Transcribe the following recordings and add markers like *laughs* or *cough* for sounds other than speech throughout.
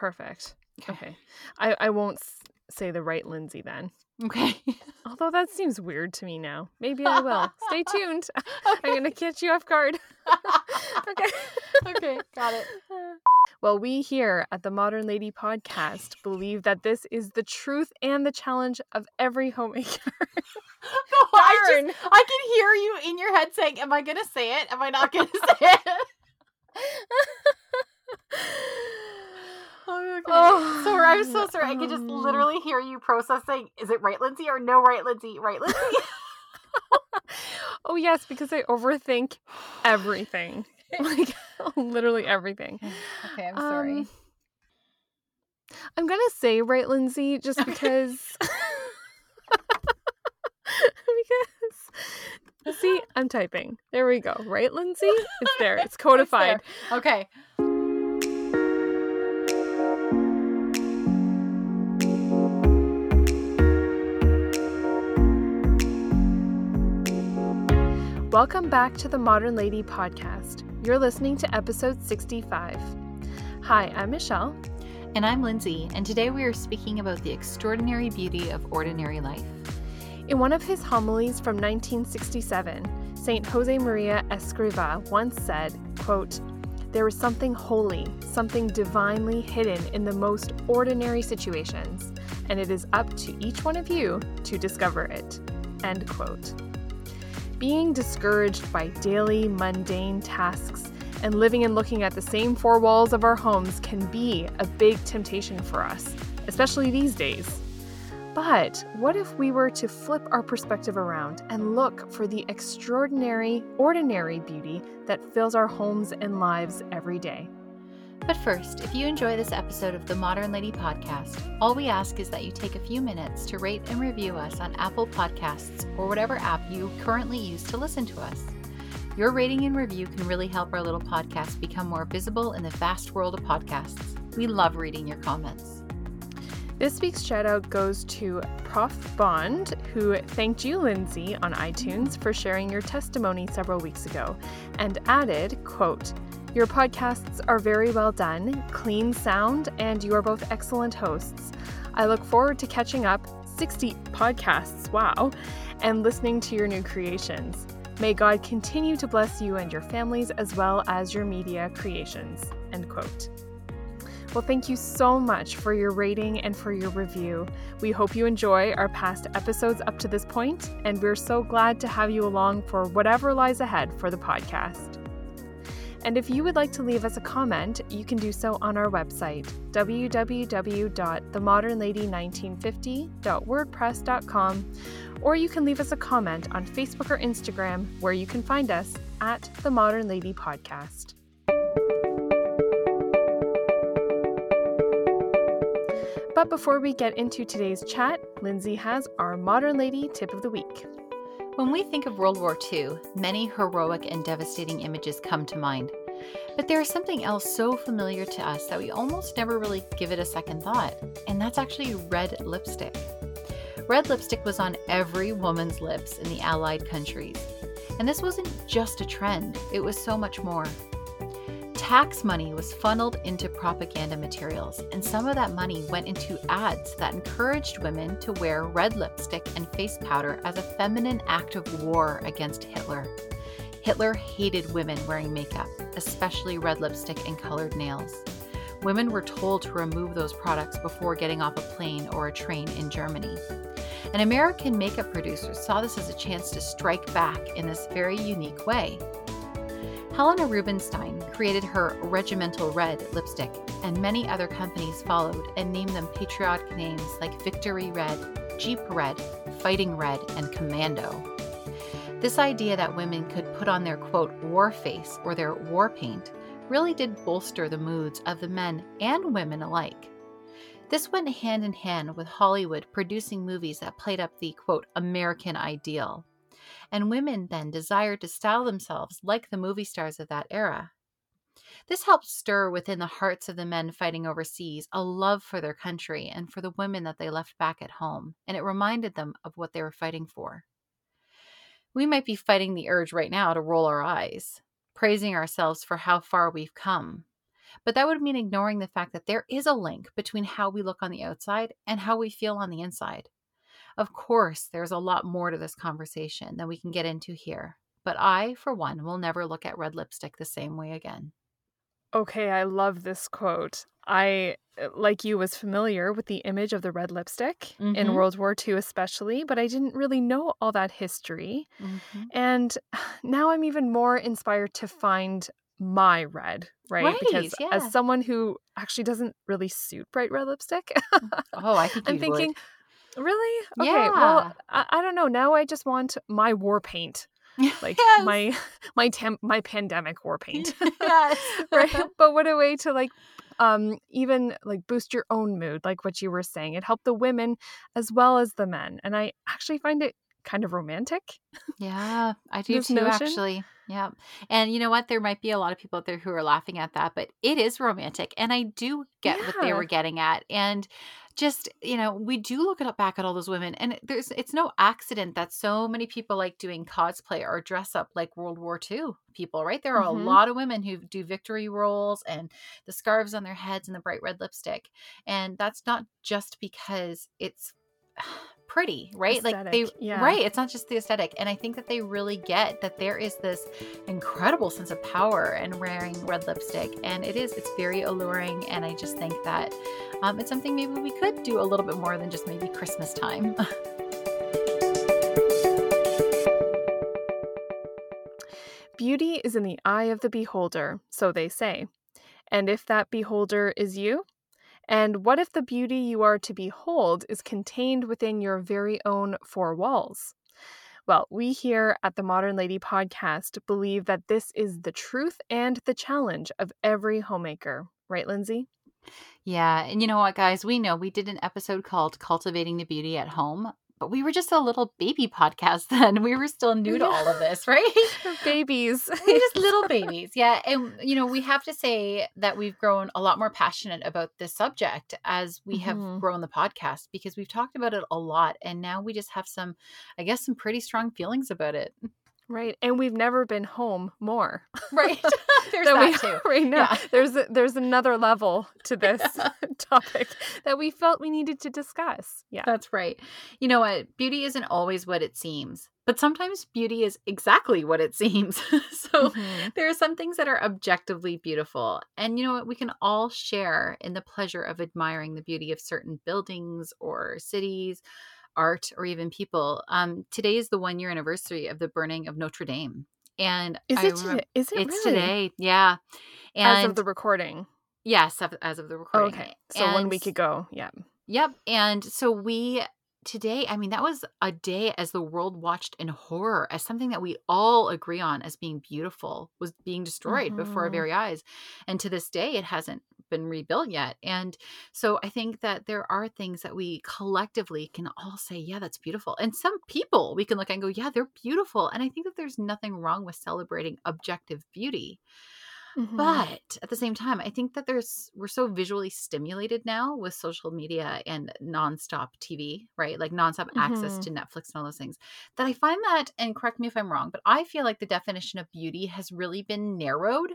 Perfect. Okay. I, I won't s- say the right Lindsay then. Okay. *laughs* Although that seems weird to me now. Maybe I will. Stay *laughs* tuned. *laughs* I'm going to catch you off guard. okay. okay, got it. Well, we here at the Modern Lady podcast believe that this is the truth and the challenge of every homemaker. No, I just I can hear you in your head saying, "Am I gonna say it? Am I not gonna say it?" Okay. Oh, so I'm so sorry. I could just um, literally hear you processing. Is it right, Lindsay, or no, right, Lindsay? Right, *laughs* Lindsay. Oh, yes, because I overthink everything. *laughs* like, *laughs* literally everything. okay, I'm sorry. Um, I'm going to say right, Lindsay, just because. because. See, I'm typing. There we go. Right, Lindsay? It's there. It's codified. Okay. Welcome back to the Modern Lady podcast. You're listening to episode 65. Hi, I'm Michelle. And I'm Lindsay, and today we are speaking about the extraordinary beauty of ordinary life. In one of his homilies from 1967, St. Jose Maria Escriva once said, quote, There is something holy, something divinely hidden in the most ordinary situations, and it is up to each one of you to discover it. End quote. Being discouraged by daily, mundane tasks and living and looking at the same four walls of our homes can be a big temptation for us, especially these days. But what if we were to flip our perspective around and look for the extraordinary, ordinary beauty that fills our homes and lives every day? But first, if you enjoy this episode of the Modern Lady podcast, all we ask is that you take a few minutes to rate and review us on Apple Podcasts or whatever app you currently use to listen to us. Your rating and review can really help our little podcast become more visible in the vast world of podcasts. We love reading your comments. This week's shout out goes to Prof. Bond, who thanked you, Lindsay, on iTunes for sharing your testimony several weeks ago and added, quote, Your podcasts are very well done, clean sound, and you are both excellent hosts. I look forward to catching up 60 podcasts, wow, and listening to your new creations. May God continue to bless you and your families as well as your media creations. End quote. Well, thank you so much for your rating and for your review. We hope you enjoy our past episodes up to this point, and we're so glad to have you along for whatever lies ahead for the podcast. And if you would like to leave us a comment, you can do so on our website, www.themodernlady1950.wordpress.com, or you can leave us a comment on Facebook or Instagram, where you can find us at The Modern Lady Podcast. But before we get into today's chat, Lindsay has our Modern Lady tip of the week. When we think of World War II, many heroic and devastating images come to mind. But there is something else so familiar to us that we almost never really give it a second thought, and that's actually red lipstick. Red lipstick was on every woman's lips in the Allied countries. And this wasn't just a trend, it was so much more. Tax money was funneled into propaganda materials, and some of that money went into ads that encouraged women to wear red lipstick and face powder as a feminine act of war against Hitler. Hitler hated women wearing makeup, especially red lipstick and colored nails. Women were told to remove those products before getting off a plane or a train in Germany. And American makeup producers saw this as a chance to strike back in this very unique way. Helena Rubinstein created her Regimental Red lipstick, and many other companies followed and named them patriotic names like Victory Red, Jeep Red, Fighting Red, and Commando. This idea that women could put on their quote war face or their war paint really did bolster the moods of the men and women alike. This went hand in hand with Hollywood producing movies that played up the quote American ideal. And women then desired to style themselves like the movie stars of that era. This helped stir within the hearts of the men fighting overseas a love for their country and for the women that they left back at home, and it reminded them of what they were fighting for. We might be fighting the urge right now to roll our eyes, praising ourselves for how far we've come. But that would mean ignoring the fact that there is a link between how we look on the outside and how we feel on the inside. Of course, there's a lot more to this conversation than we can get into here, but I, for one, will never look at red lipstick the same way again. Okay, I love this quote. I, uh, like you, was familiar with the image of the red lipstick in Mhm. World War II, especially, but I didn't really know all that history. Mhm. And *sighs* now I'm even more inspired to find my red, right? Right, Because yeah. as someone who actually doesn't really suit bright red lipstick, Oh, I *laughs* think I'm thinking, would. Really? Okay, Yeah. well, I, I don't know. Now I just want my war paint, like *laughs* Yes. my *laughs* my temp my pandemic war *laughs* paint. yes. right but what a way to like um even like boost your own mood like what you were saying it helped the women as well as the men and i actually find it kind of romantic Yeah, I do too, notion? actually. Yeah. And you know what? There might be a lot of people out there who are laughing at that, but it is romantic. And I do get what they were getting at. And just, you know, we do look it back at all those women. And there's it's no accident that so many people like doing cosplay or dress up like World War II people, right? There are Mhm. a lot of women who do victory rolls and the scarves on their heads and the bright red lipstick. And that's not just because it's pretty, right? like they yeah. right, it's not just the aesthetic. And I think that they really get that there is this incredible sense of power in wearing red lipstick. And it is, it's very alluring. And I just think that um, it's something maybe we could do a little bit more than just maybe Christmas time. *laughs* beauty is in the eye of the beholder so they say and if that beholder is you and what if the beauty you are to behold is contained within your very own four walls well, we here at the Modern Lady podcast believe that this is the truth and the challenge of every homemaker. Right, Lindsay? yeah. And you know what, guys? We know we did an episode called Cultivating the Beauty at Home. But we were just a little baby podcast *laughs* then. We were still new to all of *laughs* this, right? *laughs* Babies. we're just little babies yeah and you know we have to say that we've grown a lot more passionate about this subject as we have Mhm. grown the podcast because we've talked about it a lot and now we just have some i guess some pretty strong feelings about it right. And we've never been home more. *laughs* right *laughs* there's that too right now. Yeah. There's a, there's another level to *laughs* this topic that we felt we needed to discuss. Yeah. that's right you know what beauty isn't always what it seems but sometimes beauty is exactly what it seems so Mhm. there are some things that are objectively beautiful. And you know what? We can all share in the pleasure of admiring the beauty of certain buildings or cities, art, or even people. Um, today is the one year anniversary of the burning of Notre Dame. And Is I it Is it It's really? today. Yeah. As of the recording. yes, as of the recording. Okay. So one week ago. Yeah. Yep. And so we today, I mean, that was a day as the world watched in horror, as something that we all agree on as being beautiful was being destroyed before our Mhm. very eyes. And to this day, it hasn't been rebuilt yet. And so I think that there are things that we collectively can all say, yeah, that's beautiful. And some people we can look at and go, yeah, they're beautiful. And I think that there's nothing wrong with celebrating objective beauty. Mhm. But at the same time, I think that there's we're so visually stimulated now with social media and nonstop TV, right? Like nonstop access Mhm. to Netflix and all those things. That I find that, and correct me if I'm wrong, but I feel like the definition of beauty has really been narrowed.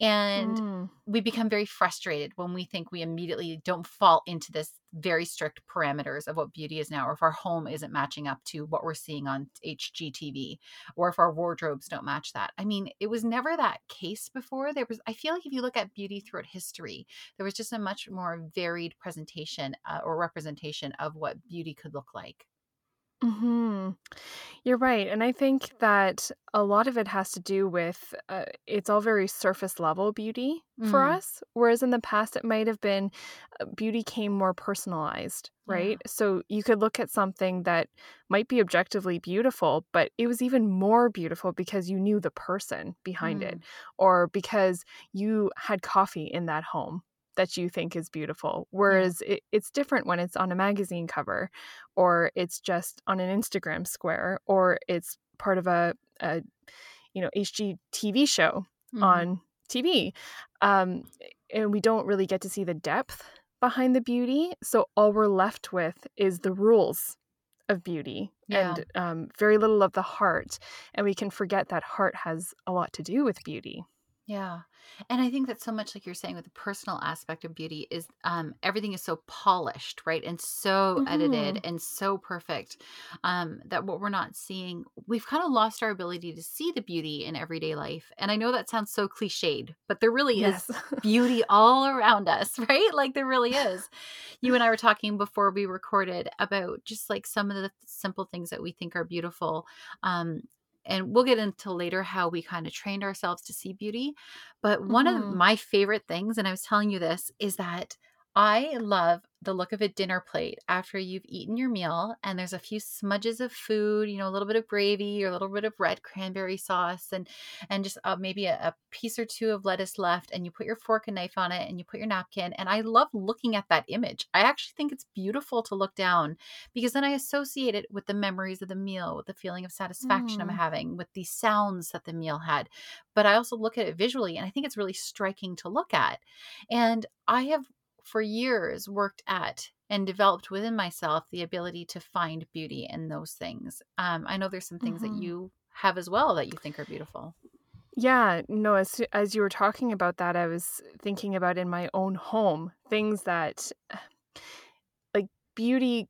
And Mm. we become very frustrated when we think we immediately don't fall into this very strict parameters of what beauty is now, or if our home isn't matching up to what we're seeing on HGTV, or if our wardrobes don't match that. I mean, it was never that case before. There was, I feel like if you look at beauty throughout history, there was just a much more varied presentation uh, or representation of what beauty could look like. Hmm You're right. And I think that a lot of it has to do with uh, it's all very surface level beauty for Mhm. us. Whereas in the past, it might have been uh, beauty came more personalized, Yeah. right? So you could look at something that might be objectively beautiful, but it was even more beautiful because you knew the person behind it or because you had coffee in that home that you think is beautiful. Whereas it, it's different when it's on a magazine cover or it's just on an Instagram square or it's part of a, a you know HGTV show Mhm. on TV. Um, and we don't really get to see the depth behind the beauty. So all we're left with is the rules of beauty Yeah. and um, very little of the heart. And we can forget that heart has a lot to do with beauty. Yeah. And I think that so much like you're saying with the personal aspect of beauty is um everything is so polished, right? And so edited hmm and so perfect um that what we're not seeing, we've kind of lost our ability to see the beauty in everyday life. And I know that sounds so cliched, but there really is Yes. *laughs* beauty all around us, *laughs* right? Like there really is. You and I were talking before we recorded about just like some of the simple things that we think are beautiful. Um and we'll get into later how we kind of trained ourselves to see beauty but one of hmm my favorite things, and I was telling you this, is that I love the look of a dinner plate after you've eaten your meal and there's a few smudges of food, you know, a little bit of gravy or a little bit of red cranberry sauce and and just uh, maybe a, a piece or two of lettuce left and you put your fork and knife on it and you put your napkin and I love looking at that image. I actually think it's beautiful to look down because then I associate it with the memories of the meal, with the feeling of satisfaction I'm Mm. having, with the sounds that the meal had but I also look at it visually and I think it's really striking to look at. And I have for years worked at and developed within myself the ability to find beauty in those things. Um, I know there's some things that hmm you have as well that you think are beautiful. Yeah, no, as as you were talking about that, I was thinking about in my own home, things that *sighs* like beauty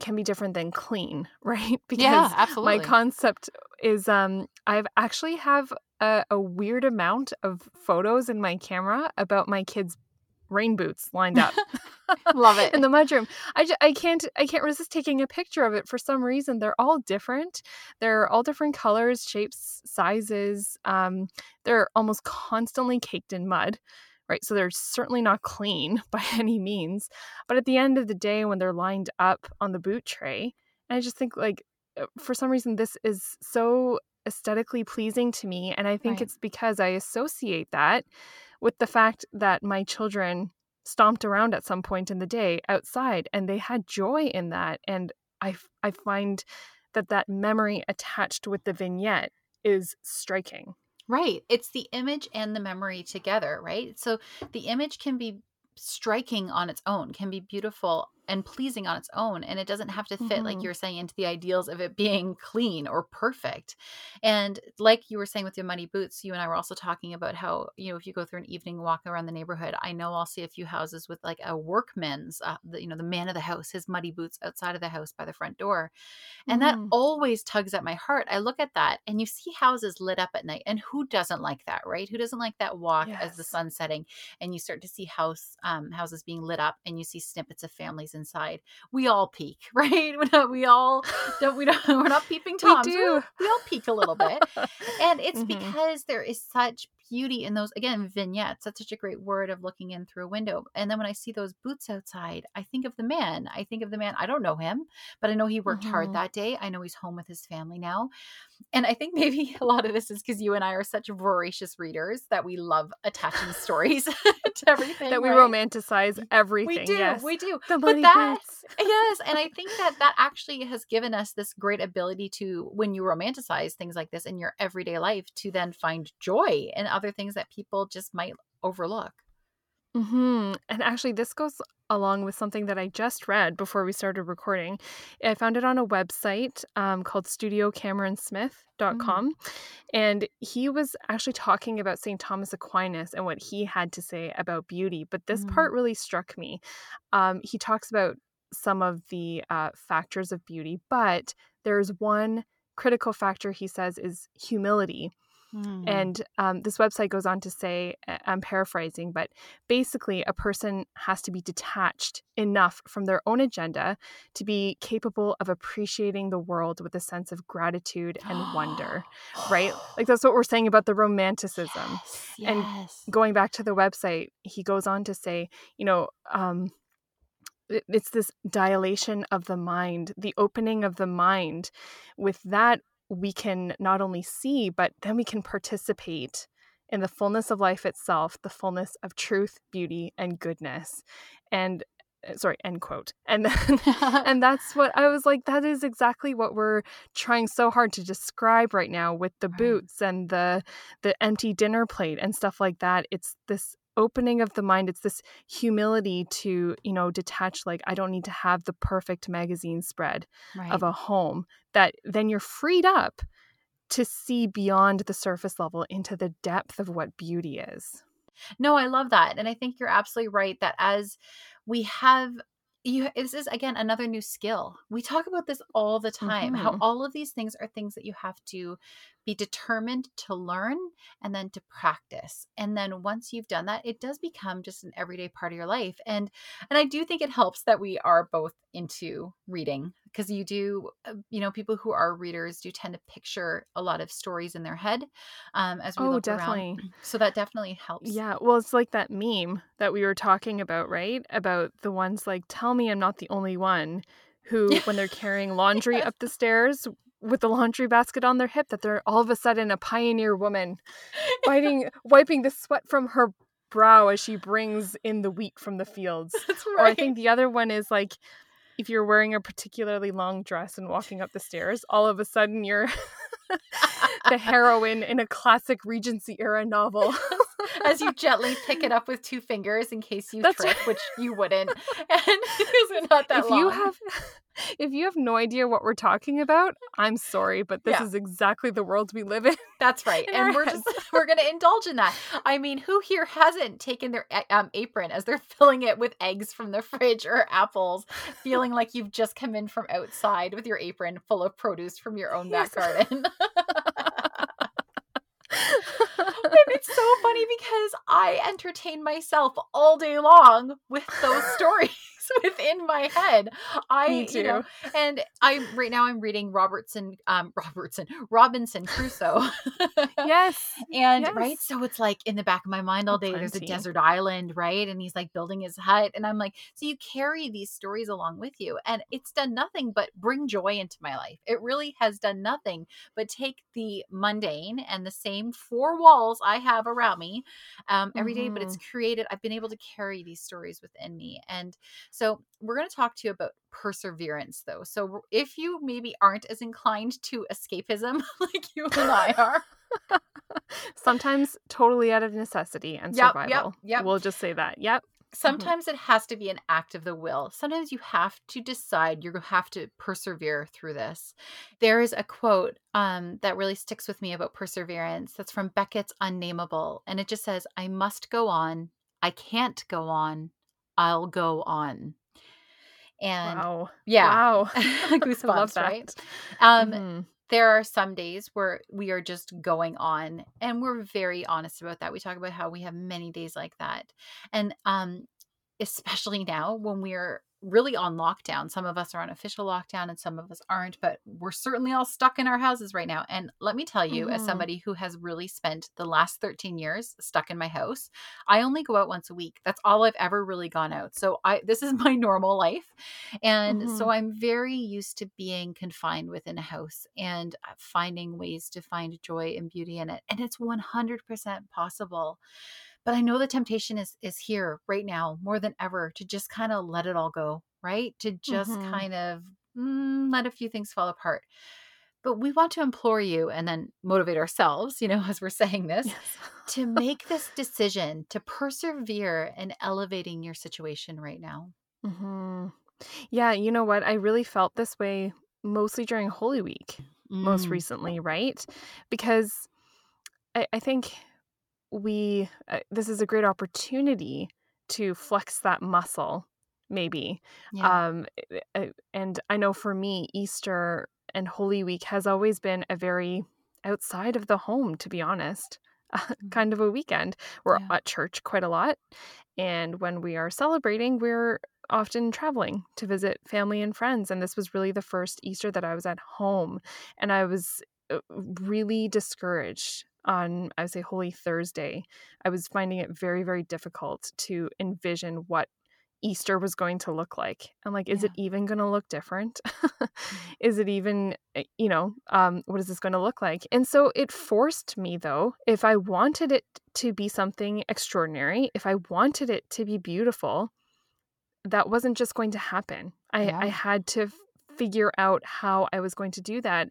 can be different than clean, *laughs* right? Yeah, Because my concept is um I've actually have a, a weird amount of photos in my camera about my kids' rain boots lined up *laughs* Love it. in the mudroom. I, ju- I can't I can't resist taking a picture of it for some reason. They're all different. They're all different colors, shapes, sizes. Um, they're almost constantly caked in mud, right? So they're certainly not clean *laughs* by any means. But at the end of the day, when they're lined up on the boot tray, I just think like uh, for some reason this is so aesthetically pleasing to me, and I think Right. it's because I associate that with the fact that my children stomped around at some point in the day outside and they had joy in that and i i find that that memory attached with the vignette is striking. Right. It's the image and the memory together, right? So the image can be striking on its own, can be beautiful and pleasing on its own. And it doesn't have to fit, like Mhm. you were saying, into the ideals of it being clean or perfect. And like you were saying with your muddy boots, you and I were also talking about how, you know, if you go through an evening walk around the neighborhood, I know I'll see a few houses with like a workman's, uh, the, you know, the man of the house, his muddy boots outside of the house by the front door. And that Mhm. always tugs at my heart. I look at that and you see houses lit up at night. And who doesn't like that, right? Who doesn't like that walk as the Yes. sun's setting and you start to see house um, houses being lit up and you see snippets of families inside. We all peek, *laughs* right? We we all don't we don't we're not peeping We toms. We all, do. we all peek a little bit. And *laughs* it's Mhm. because there is such beauty in those again vignettes. That's such a great word of looking in through a window. And then when I see those boots outside, I think of the man. I think of the man. I don't know him, but I know he worked hard Mhm. that day. I know he's home with his family now. And I think *laughs* maybe a lot of this is because you and I are such voracious readers that we love attaching stories *laughs* to everything. That we right? romanticize We everything. do, yes. we do. the But muddy that, boots. *laughs* yes, and I think that that actually has given us this great ability to, when you romanticize things like this in your everyday life, to then find joy in other things that people just might overlook. hmm And actually, this goes along with something that I just read before we started recording. I found it on a website um, called studiocameronsmith.com. And he was actually talking about St. Thomas Aquinas and what he had to say about beauty. But this Mm. part really struck me. Um, he talks about some of the uh, factors of beauty, but there's one critical factor he says is humility. Mm. And um, this website goes on to say, I'm paraphrasing, but basically, a person has to be detached enough from their own agenda to be capable of appreciating the world with a sense of gratitude and wonder, right? *gasps* Like, that's what we're saying about the romanticism. Yes, And. Going back to the website, he goes on to say, you know, um, it's this dilation of the mind, the opening of the mind. With that, we can not only see, but then we can participate in the fullness of life itself, the fullness of truth, beauty, and goodness. And uh, sorry, end quote. And then, *laughs* and that's what I was like, that is exactly what we're trying so hard to describe right now with the Right. boots and the the empty dinner plate and stuff like that. It's this opening of the mind it's this humility to you know detach like i don't need to have the perfect magazine spread right. of a home that then you're freed up to see beyond the surface level into the depth of what beauty is. No, I love that. And I think you're absolutely right that as we have you this is again another new skill. We talk about this all the time. How Mhm. all of these things are things that you have to be determined to learn and then to practice. And then once you've done that, it does become just an everyday part of your life. And and I do think it helps that we are both into reading because you do uh, you know people who are readers do tend to picture a lot of stories in their head um, as we Oh, look definitely. around. *clears throat* So that definitely helps. Yeah, well, it's like that meme that we were talking about, right? About the ones like, tell me I'm not the only one who, when they're carrying *laughs* laundry Yes. up the stairs with the laundry basket on their hip, that they're all of a sudden a pioneer woman, biting, *laughs* wiping the sweat from her brow as she brings in the wheat from the fields. That's Or I think the other one is like, if you're wearing a particularly long dress and walking up the stairs, all of a sudden you're *laughs* the heroine in a classic Regency era novel. *laughs* as you gently pick it up with two fingers in case you That's trip, right. which you wouldn't. *laughs* *laughs* And it's not that if long. you have *laughs* if you have no idea what we're talking about, I'm sorry, but this Yeah. is exactly the world we live in. That's right. in And we're just we're going to indulge in that. I mean, who here hasn't taken their um, apron as they're filling it with eggs from the fridge or apples, feeling like you've just come in from outside with your apron full of produce from your own Yes. back garden? It's so funny because I entertain myself all day long with those *laughs* stories *laughs* within my head. I, Me you know, and I right now I'm reading Robertson, um, Robertson, Robinson Crusoe. *laughs* yes. And right, so it's like in the back of my mind all day. There's a desert island, right? And he's like building his hut, and I'm like, so you carry these stories along with you, and it's done nothing but bring joy into my life. It really has done nothing but take the mundane and the same four walls I have around me um, every day, but it's Mm-hmm. created. I've been able to carry these stories within me, and so we're going to talk to you about perseverance, though. So if you maybe aren't as inclined to escapism *laughs* like you and I *laughs* are. Sometimes totally out of necessity and Yep, yep, survival. yep. We'll just say that. Yep. sometimes it has to be an act of the will. Sometimes you have to decide, you have to persevere through this. There is a quote um, that really sticks with me about perseverance that's from Beckett's Unnamable. And it just says, I must go on. I can't go on. I'll go on. And wow. yeah, Wow. *laughs* *laughs* goosebumps, right? Um, Mhm. there are some days where we are just going on and we're very honest about that we talk about how we have many days like that and um especially now when we're really on lockdown. Some of us are on official lockdown and some of us aren't but we're certainly all stuck in our houses right now. And let me tell you as Mhm. somebody who has really spent the last 13 years stuck in my house i only go out once a week. That's all i've ever really gone out. So i this is *laughs* my normal life. And so i'm very used to being confined within a house and uh, finding ways to find joy and beauty in it. And it's 100% possible but i know the temptation is is here right now more than ever to just kind of let it all go right to just Mhm. kind of mm, let a few things fall apart but we want to implore you and then motivate ourselves you know *laughs* as we're saying this Yes. to make this decision to persevere in elevating your situation right now hmm Yeah, you know what? I really felt this way mostly during Holy Week, most Mm, recently, right? Because I, I think we, uh, this is a great opportunity to flex that muscle, maybe. yeah Um, eh, eh, and I know for me, Easter and Holy Week has always been a very outside of the home, to be honest, *laughs* kind of a weekend. We're Yeah. at church quite a lot. And when we are celebrating, we're often traveling to visit family and friends. And this was really the first Easter that I was at home. And I was uh, really discouraged on, I would say, Holy Thursday. I was finding it very, very difficult to envision what Easter was going to look like. I'm like, is it even going to look different? *laughs* is it even, uh, you know, um, what is this going to look like? And so it forced me, though, if I wanted it to be something extraordinary, if I wanted it to be beautiful, that wasn't just going to happen. I, Yeah. I had to figure out how I was going to do that.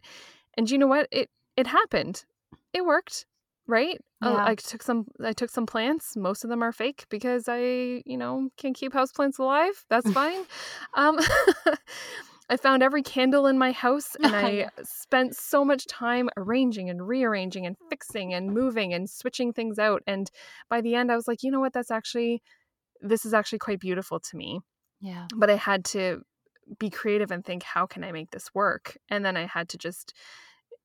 And you know what? It it happened. It worked, right? Uh, Yeah. I took some I took some plants. Most of them are fake because I, you know, can keep houseplants alive. That's *laughs* fine. um *laughs* I found every candle in my house and *laughs* I spent so much time arranging and rearranging and fixing and moving and switching things out. And by the end, I was like, you know what? That's actually, this is actually quite beautiful to me. Yeah. But I had to be creative and think, how can I make this work? And then I had to just,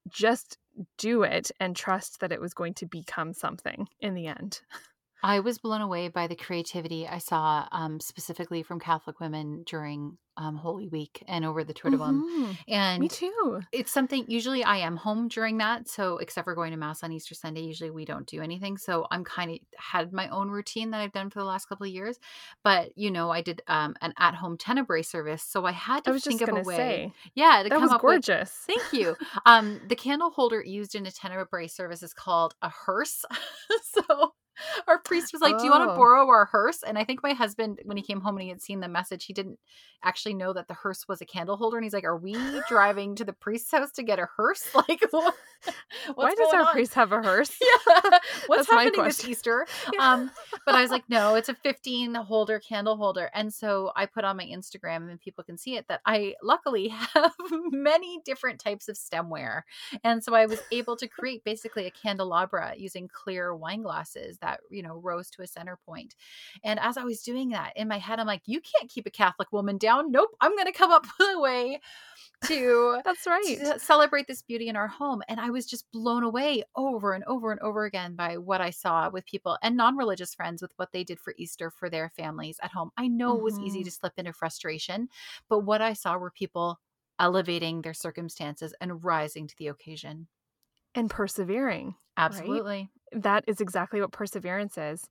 just do it and trust that it was going to become something in the end. *laughs* I was blown away by the creativity I saw um, specifically from Catholic women during um, Holy Week and over the Triduum. Mhm. Me And me too. it's something usually I am home during that. So, except for going to Mass on Easter Sunday, usually we don't do anything. So, I'm kind of had my own routine that I've done for the last couple of years. But, you know, I did um, an at home tenebrae service. So, I had I to was think of a way. say, Yeah, to that come was up with gorgeous. Thank you. *laughs* Um, the candle holder used in a tenebrae service is called a hearse. *laughs* so *laughs* our priest was like, "Do you want to Oh. borrow our hearse?" And I think my husband, when he came home and he had seen the message, he didn't actually know that the hearse was a candle holder. And he's like, "Are we *laughs* driving to the priest's house to get a hearse? *laughs* Like, what, Why does our on?" priest have a hearse? Yeah, what's That's happening this. Easter? Yeah. Um, but I was like, no, it's a 15 holder candle holder. And so I put on my Instagram and people can see it that I luckily have many different types of stemware. And so I was able to create basically a candelabra using clear wine glasses that, you know, rose to a center point. And as I was doing that in my head, I'm like, you can't keep a Catholic woman down. Nope. I'm going to come up *laughs* with a way to That's right. to celebrate this beauty in our home. And I was just blown away over and over and over again by what I saw with people and non religious friends with what they did for Easter for their families at home. I know it was easy Mhm. to slip into frustration, but what I saw were people elevating their circumstances and rising to the occasion. And persevering. Absolutely. That is exactly what perseverance is.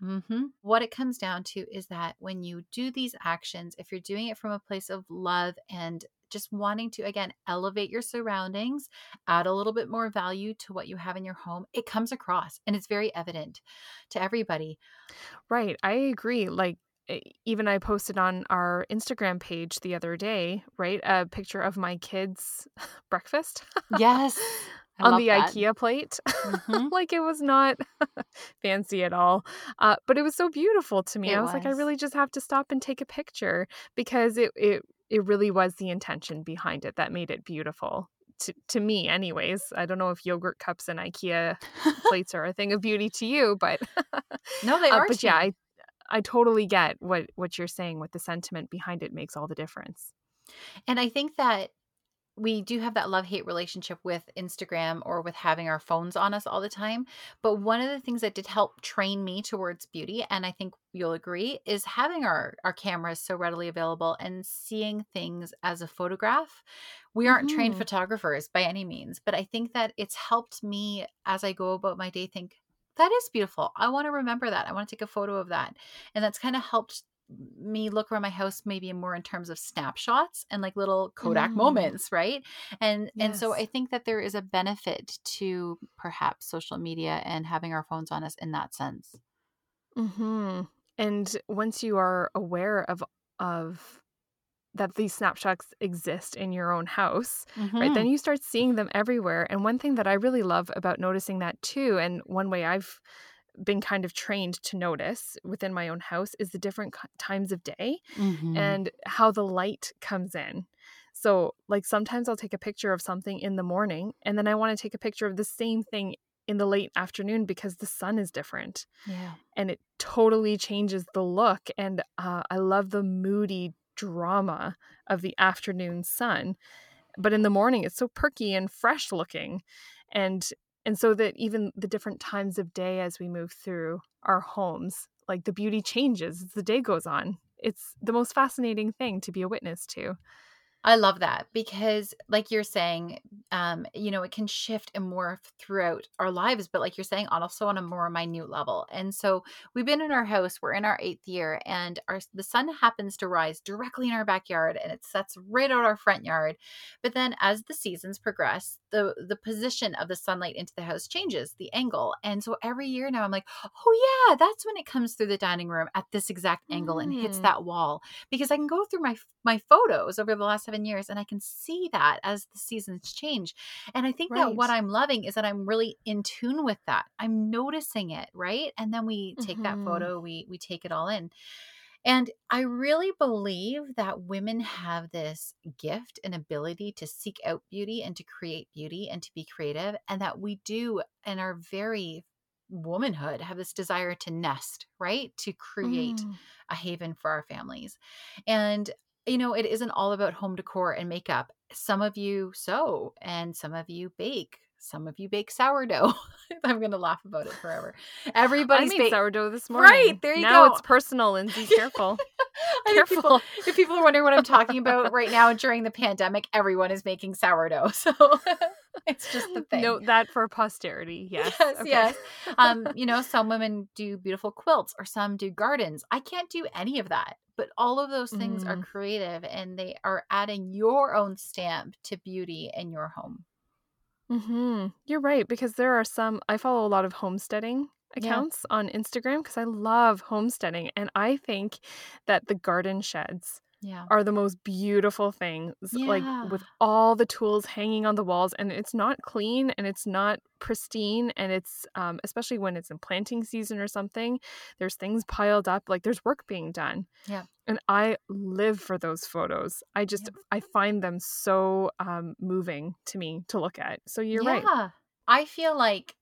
hmm What it comes down to is that when you do these actions, if you're doing it from a place of love and just wanting to, again, elevate your surroundings, add a little bit more value to what you have in your home, it comes across and it's very evident to everybody. Right. I agree. Like, even I posted on our Instagram page the other day, right? A picture of my kids' *laughs* breakfast Yes. I on the that. IKEA plate. *laughs* Mhm. like, it was not *laughs* fancy at all. Uh, but it was so beautiful to me. It I was like, I really just have to stop and take a picture because it, it, it really was the intention behind it that made it beautiful. To, to me, anyways. I don't know if yogurt cups and IKEA *laughs* plates are a thing of beauty to you, but no, they Uh, are. but yeah. I I totally get what what you're saying. What the sentiment behind it makes all the difference. And I think that we do have that love hate relationship with Instagram or with having our phones on us all the time. But one of the things that did help train me towards beauty, and I think you'll agree, is having our, our cameras so readily available and seeing things as a photograph. We aren't trained Mhm. photographers by any means, but I think that it's helped me as I go about my day think, that is beautiful. I want to remember that. I want to take a photo of that. And that's kind of helped me look around my house maybe more in terms of snapshots and like little Kodak Mm. moments, right? And and so I think that there is a benefit to perhaps social media and having our phones on us in that sense. hmm And once you are aware of of that these snapshots exist in your own house, right? Then Mhm. you start seeing them everywhere. And one thing that I really love about noticing that too, and one way I've been kind of trained to notice within my own house is the different times of day Mhm. and how the light comes in. So, like sometimes I'll take a picture of something in the morning and then I want to take a picture of the same thing in the late afternoon because the sun is different yeah. and it totally changes the look. And uh, I love the moody drama of the afternoon sun. But in the morning, it's so perky and fresh looking. And and so that even the different times of day as we move through our homes, like the beauty changes as the day goes on. It's the most fascinating thing to be a witness to. I love that because, like you're saying, um, you know, it can shift and morph throughout our lives, but like you're saying, also on a more minute level. And so we've been in our house, we're in our eighth year, and our the sun happens to rise directly in our backyard and it sets right out our front yard. But then as the seasons progress, the the position of the sunlight into the house changes, the angle. And so every year now I'm like, oh yeah, that's when it comes through the dining room at this exact angle and hits Mm. that wall because I can go through my my photos over the last seven years and I can see that as the seasons change. And I think that what I'm loving is that I'm really in tune with that. I'm noticing it, right? And then we take that Mhm. photo, we we take it all in. And I really believe that women have this gift and ability to seek out beauty and to create beauty and to be creative, and that we do and our very womanhood have this desire to nest, right? To create Mm. a haven for our families. And you know, it isn't all about home decor and makeup. Some of you sew and some of you bake. Some of you bake sourdough. *laughs* I'm going to laugh about it forever. Everybody's I made sourdough this morning. Right, there you now go. it's personal, Lindsay. *laughs* Careful. Think people, Careful. if people are wondering what I'm talking about *laughs* right now during the pandemic, everyone is making sourdough. So it's just the *laughs* thing. Note that for posterity. Yes. Yes, Okay. yes. Um, *laughs* you know, some women do beautiful quilts or some do gardens. I can't do any of that. But all of those things are Mm. creative and they are adding your own stamp to beauty in your home. Mm-hmm. You're right because there are some. I follow a lot of homesteading Yeah. accounts on Instagram because I love homesteading, and I think that the garden sheds Yeah. are the most beautiful things. yeah. Like with all the tools hanging on the walls, and it's not clean and it's not pristine, and it's um, especially when it's in planting season or something. There's things piled up, like there's work being done. Yeah. And I live for those photos. I just I find them so um, moving to me to look at. So you're right. Yeah. I feel like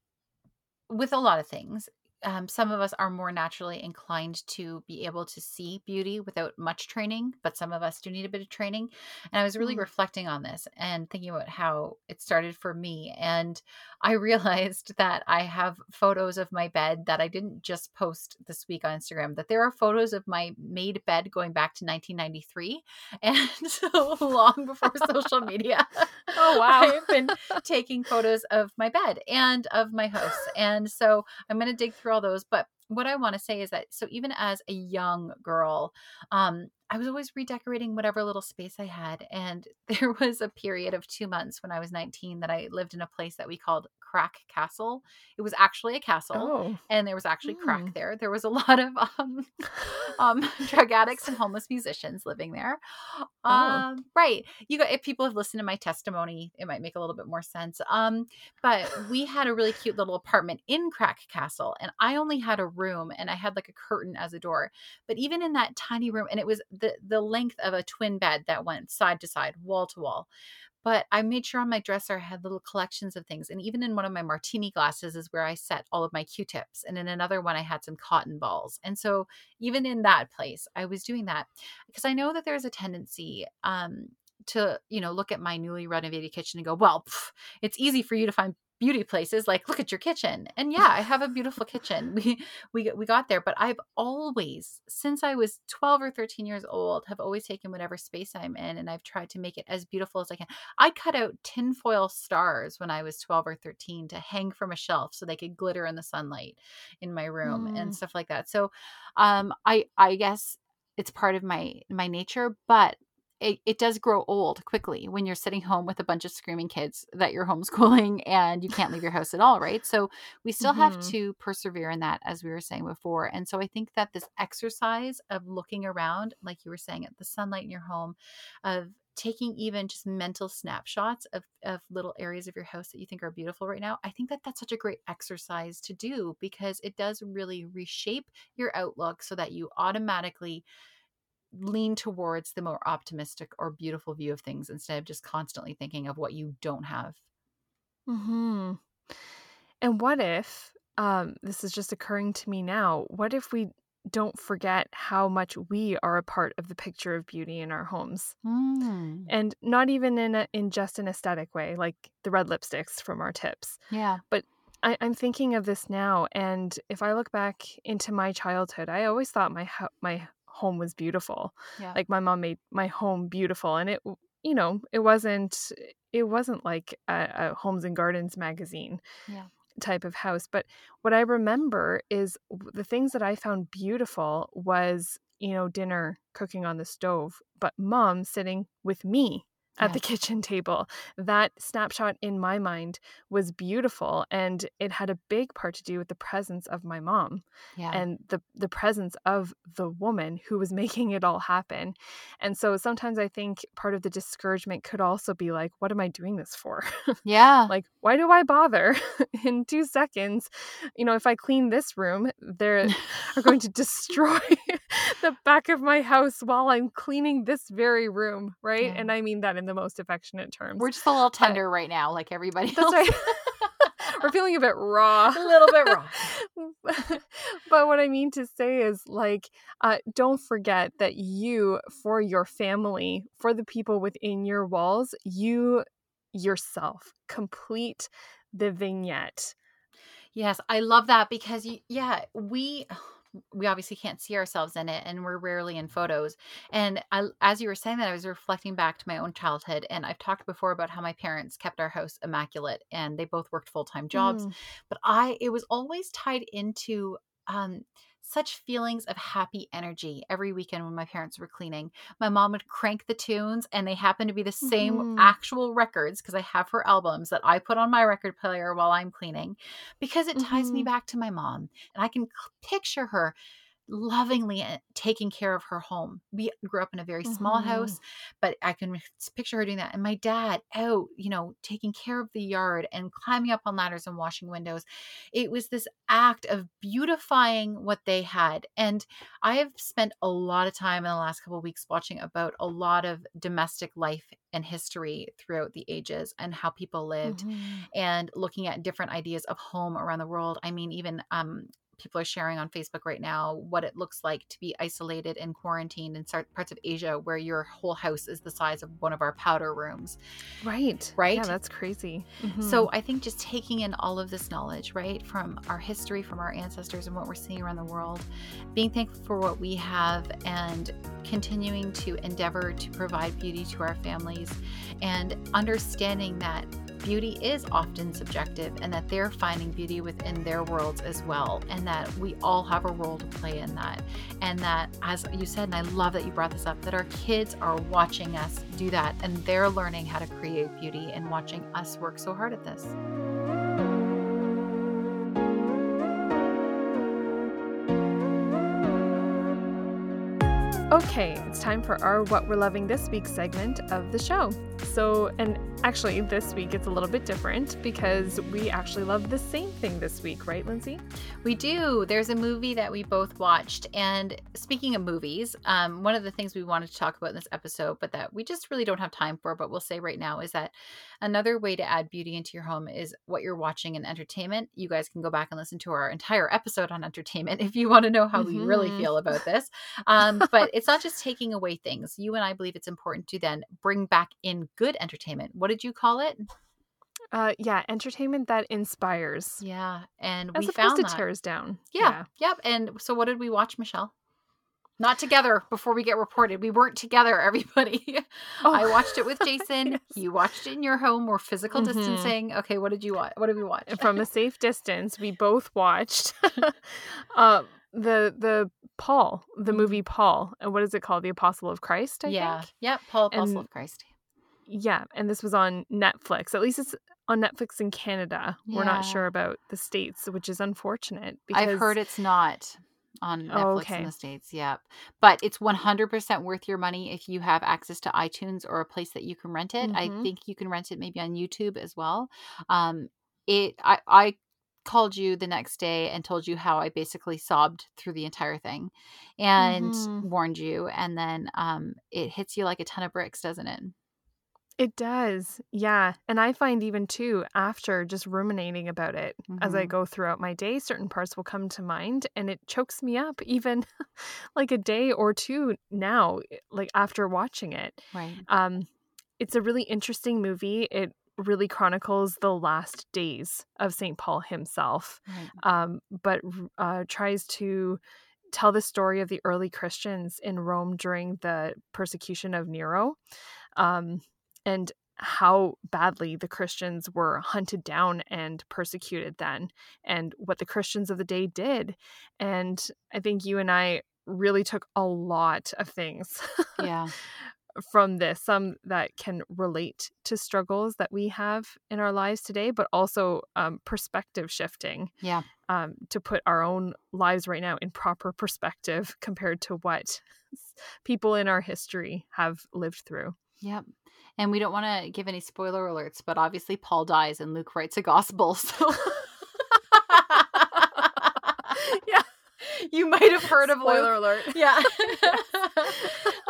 with a lot of things, um, some of us are more naturally inclined to be able to see beauty without much training, but some of us do need a bit of training. And I was really Mm. reflecting on this and thinking about how it started for me. And I *laughs* realized that I have photos of my bed that I didn't just post this week on Instagram, that there are photos of my made bed going back to 1993 *laughs* and so long before social media. *laughs* Oh, wow. I've been taking photos of my bed and of my house. And so I'm going to dig through all those. But what I want to say is that so even as a young girl, um, I was always redecorating whatever little space I had. And *laughs* there was a period of two months when I was 19 that I lived in a place that we called Crack Castle. It was actually a castle. Oh. And there was actually crack Mm. there. There was a *laughs* lot of um, *laughs* um, drug addicts and homeless musicians living there. Oh. Um, right. You got if people have listened to my testimony, it might make a little bit more sense. Um, but we had a really cute little apartment in Crack Castle, and I only had a room, and I had like a curtain as a door. But even in that tiny room, and it was the the length of a twin bed that went side to side, wall to wall. But I made sure on my dresser I had little collections of things. And even in one of my martini glasses is where I set all of my Q tips. And in another one, I had some cotton balls. And so even in that place, I was doing that because I know that there's a tendency um, to, you know, look at my newly renovated kitchen and go, well, pff, it's easy for you to find beauty places like look at your kitchen and yeah i have a beautiful kitchen *laughs* we we we got there but i've always since i was 12 or 13 years old have always taken whatever space i'm in and i've tried to make it as beautiful as i can I cut out tinfoil stars when I was 12 or 13 to hang from a shelf so they could glitter in the sunlight in my room Mm. and stuff like that. So um I I guess it's part of my my nature, but it, it does grow old quickly when you're sitting home with a bunch of screaming kids that you're *laughs* homeschooling and you can't leave your house at all, right? So we still have Mhm. to persevere in that, as we were saying before. And so I think that this exercise of looking around, like you were saying, at the sunlight in your home, of taking even just mental snapshots of, of little areas of your house that you think are beautiful right now i think that that's such a great exercise to do because it does really reshape your outlook so that you automatically lean towards the more optimistic or beautiful view of things instead of just constantly thinking of what you don't have Hmm. And what if um, this is just occurring to me now? What if we don't forget how much we are a part of the picture of beauty in our homes, mm. and not even in a, in just an aesthetic way, like the red lipsticks from our tips. yeah I, I'm thinking of this now, and if I look back into my childhood, I always thought my ho- my home was beautiful. yeah Like my mom made my home beautiful, and it you know it wasn't it wasn't like a, a Homes and Gardens magazine Yeah. type of house. But what I remember is the things that I found beautiful was you know dinner cooking on the stove, but mom sitting with me at the kitchen table. That snapshot in my mind was beautiful and it had a big part to do with the presence of my mom yeah and the the presence of the woman who was *laughs* making it all happen. And so sometimes I think part of the discouragement could also be like what am I doing this for? *laughs* yeah like why do I bother *laughs* in 2 seconds? You know, if I clean this room, they're are going to destroy *laughs* the back of my house while I'm cleaning this very room, right? Yeah. And I mean that in the most affectionate terms. We're just a little tender right now, like everybody That's else. right. *laughs* We're feeling a bit raw. a little bit raw. *laughs* but what I mean to say is like uh, don't forget that you for your family, for the people within your walls, you yourself complete the vignette. Yes, I love that because you, yeah, we we obviously can't see ourselves in it and we're rarely in photos. And I, as you were saying that, I was reflecting back to my own childhood. And I've talked before about how my parents kept our house immaculate and they both worked full time jobs. Mm. But I, it was always tied into um, such feelings of happy energy every weekend when my parents were cleaning. My mom would crank the tunes, and they happened to be the same Mhm. actual records because I have her albums that I put on my record player while I'm cleaning because it ties me Mhm. back to my mom. And I can picture her lovingly uh, taking care of her home. We grew up in a very small Mhm. house, but I can picture her doing that. And my dad out, you know, taking care of the yard and climbing up on ladders and washing windows. It was this act of beautifying what they had. And I have spent a lot of time in the last couple of weeks watching about a lot of domestic life and history throughout the ages and how people lived Mhm. and looking at different ideas of home around the world. I mean, even um, people are sharing on Facebook right now what it looks like to be isolated and quarantined in parts of Asia where your whole house is the size of one of our powder rooms. Right. Right? Yeah, that's crazy. So mm-hmm. I think just taking in all of this knowledge, right, from our history, from our ancestors, and what we're seeing around the world, being thankful for what we have, and continuing to endeavor to provide beauty to our families, and understanding that beauty is often subjective and that they're finding beauty within their worlds as well, and that we all have a role to play in that. And that, as you said, and I love that you brought this up, that our kids are watching us do that and they're learning how to create beauty and watching us work so hard at this. Okay, it's time for our What We're Loving This Week segment of the show. So, and actually, this week it's a little bit different because we actually love the same thing this week, right, Lindsay? We do. There's a movie that we both watched. And speaking of movies, um, one of the things we wanted to talk about in this episode, but that we just really don't have time for, but we'll say right now, is that another way to add beauty into your home is what you're watching in entertainment. You guys can go back and listen to our entire episode on entertainment *laughs* if you want to know how we really Mhm. feel about this. Um, but it's not just taking away things. You and I believe it's important to then bring back in good entertainment. What did you call it? Uh, yeah, entertainment that inspires Yeah. And as we opposed found to that. tears down. Yeah. Yep. And so what did we watch, Michelle? Not together before we get reported. We weren't together, *laughs* everybody. Oh. I watched it with *laughs* Jason. Yes. You watched it in your home. We're physical Mhm. distancing. Okay, what did you watch? What did we watch? From a safe distance, we both watched *laughs* uh, the the Paul, the Mhm. movie Paul. And what is it called? The Apostle of Christ, I yeah. think. Yep. Paul Apostle And- of Christ. Yeah, and this was on Netflix. At least it's on Netflix in Canada. We're not sure about the states, which is unfortunate. Because I've heard it's not on Netflix Oh, in the States. Yep. But it's 100% worth your money if you have access to iTunes or a place that you can rent it. I Mhm. think you can rent it maybe on YouTube as well. Um, it, I, I called you the next day and told you how I basically sobbed through the entire thing and Mhm. warned you. And then um, it hits you like a ton of bricks, doesn't it? It does. Yeah. And I find even too, after just ruminating about it as I Mhm. go throughout my day, certain parts will come to mind and it chokes me up even *laughs* like a day or two now, eh, like after watching it. Right. Um, it's a really interesting movie. It really chronicles the last days of St. Paul himself, Right. um, but uh, tries to tell the story of the early Christians in Rome during the persecution of Nero. Um, and how badly the Christians were hunted down and persecuted then, and what the Christians of the day did. And I think you and I really took a lot of things Yeah. *laughs* from this, some that can relate to struggles that we have in our lives today, but also um, perspective shifting Yeah. um, to put our own lives right now in proper perspective compared to what people in our history have lived through. Yep. And we don't want to give any spoiler alerts, but obviously Paul dies and Luke writes a gospel. *laughs* So *laughs* yeah. you might have heard of Spoiler Luke. alert. *laughs* Yeah.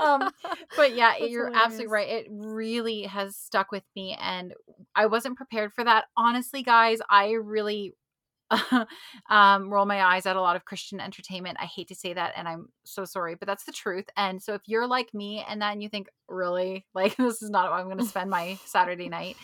um, but yeah, That's you're absolutely right. It really has stuck with me, and I wasn't prepared for that. Honestly, guys, I really *laughs* um, roll my eyes at a lot of Christian entertainment. I hate to say that, and I'm so sorry, but that's the truth. And so, if you're like me, and then you think, really, *laughs* like this is not how I'm going *laughs* to spend my Saturday night,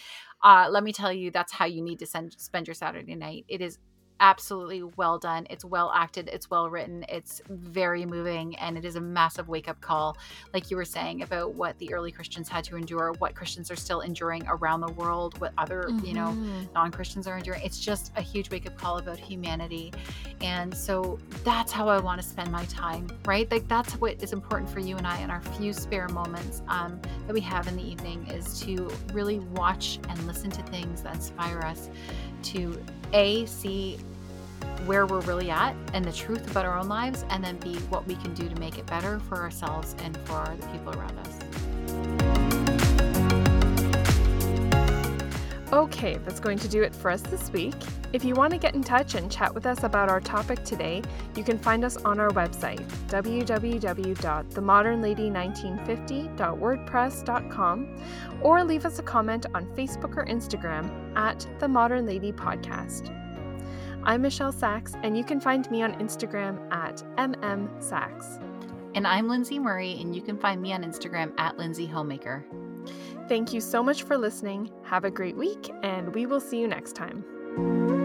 uh, let me tell you, that's how you need to send, spend your Saturday night. It is absolutely well done. It's well acted, it's well written, it's very moving, and it is a massive wake up call, like you were saying, about what the early Christians had to endure, what Christians are still enduring around the world, what other, mm-hmm. you know, Mhm. non Christians are enduring. It's just a huge wake up call about humanity. And so that's how I want to spend my time, right? Like that's what is important for you and I in our few spare moments um, that we have in the evening is to really watch and listen to things that inspire us to A, see where we're really at and the truth about our own lives, and then B, what we can do to make it better for ourselves and for the people around us. Okay, that's going to do it for us this week. If you want to get in touch and chat with us about our topic today, you can find us on our website, www.themodernlady1950.wordpress.com, or leave us a comment on Facebook or Instagram at The Modern Lady Podcast. I'm Michelle Sachs, and you can find me on Instagram at MMSachs. And I'm Lindsay Murray, and you can find me on Instagram at Lindsay Homemaker. Thank you so much for listening. Have a great week, and we will see you next time.